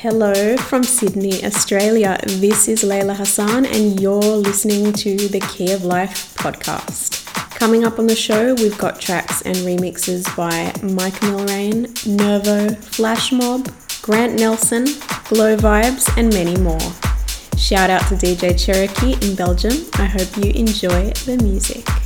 Hello from Sydney, Australia. This is Layla Hassan, and you're listening to the Key of Life podcast. Coming up on the show, we've got tracks and remixes by Mike Millrain, Nervo, Flash Mob, Grant Nelson, Glow Vibes, and many more. Shout out to DJ Cherokee in Belgium. I hope you enjoy the music.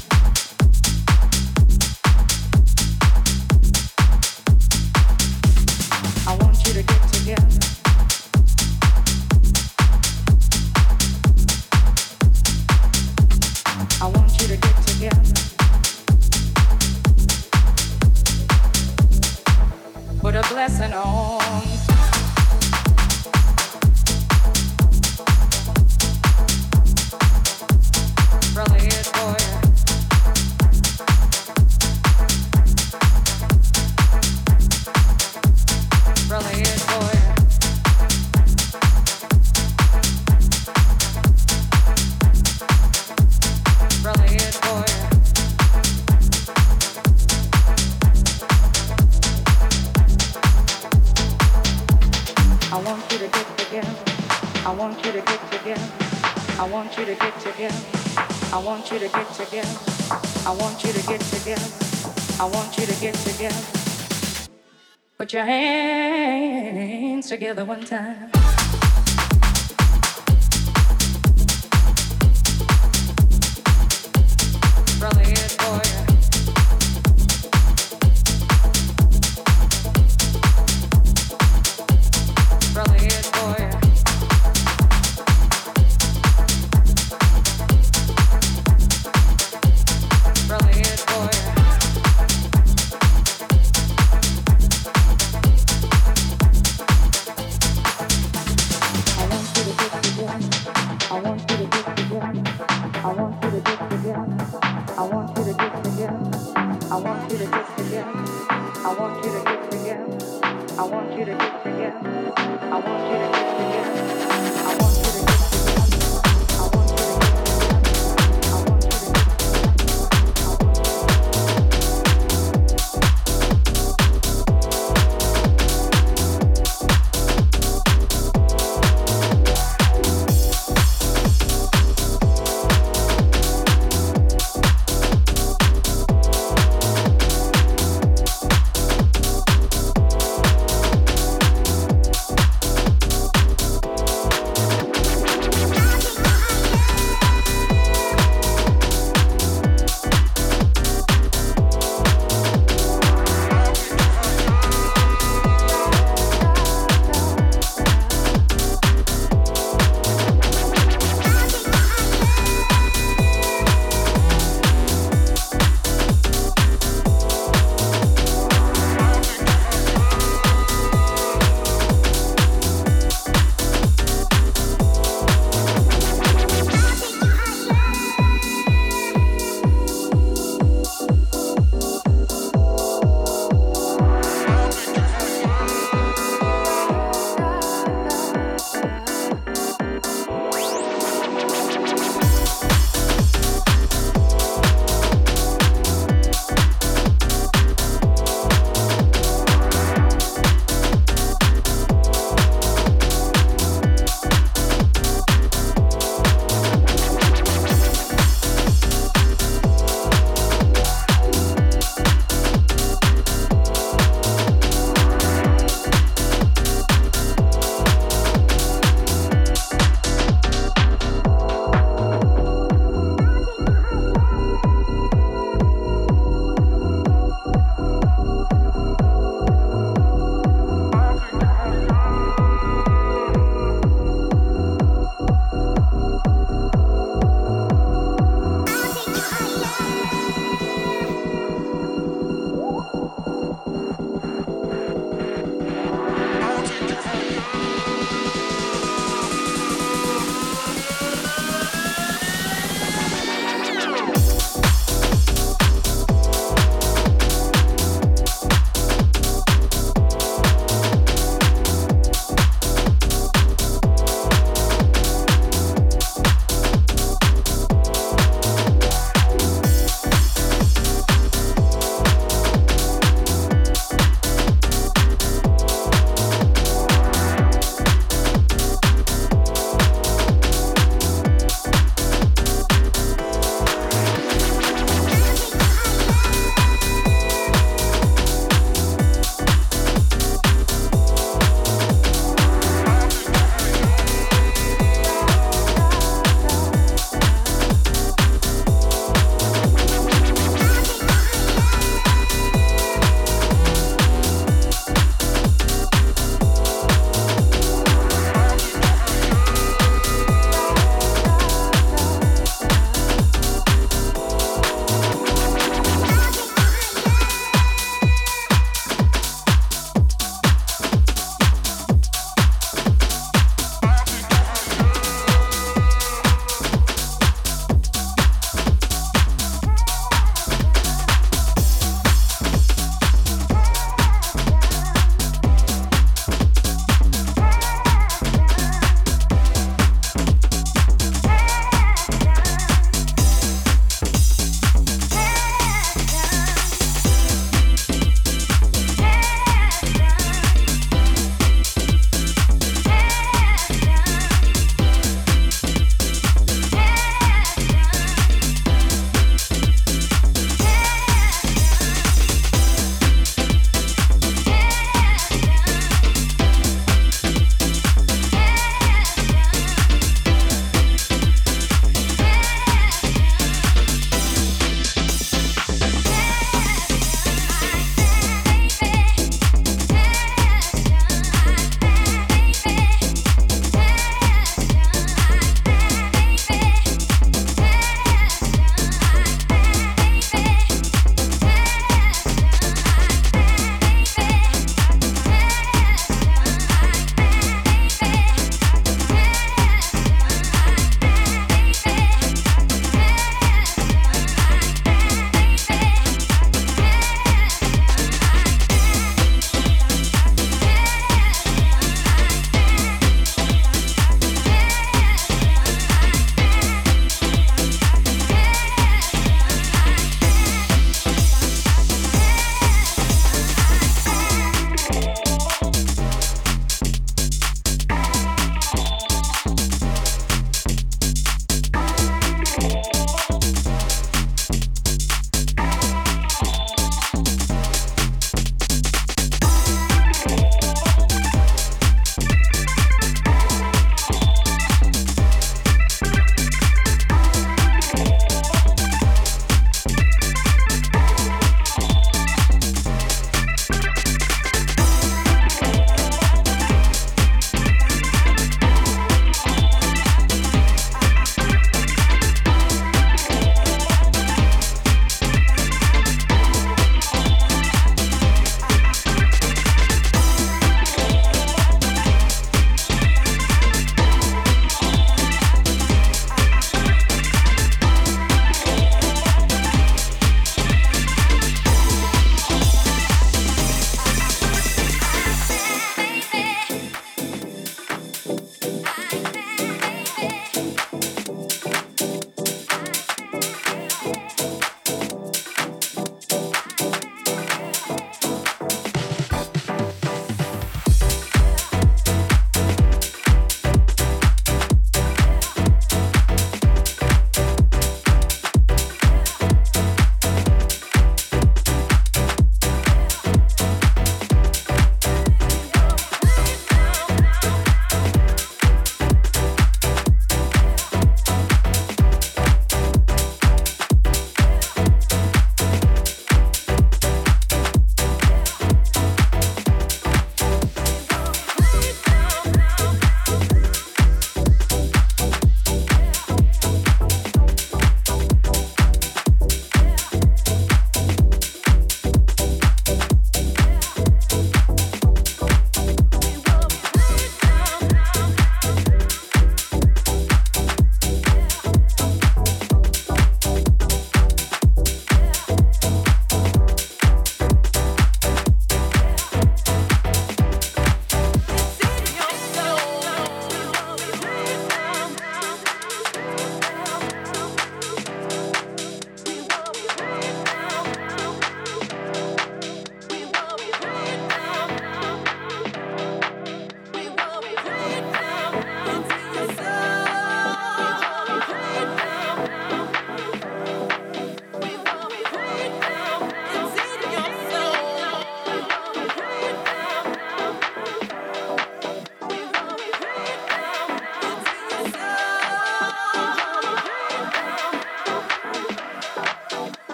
Your hands together one time.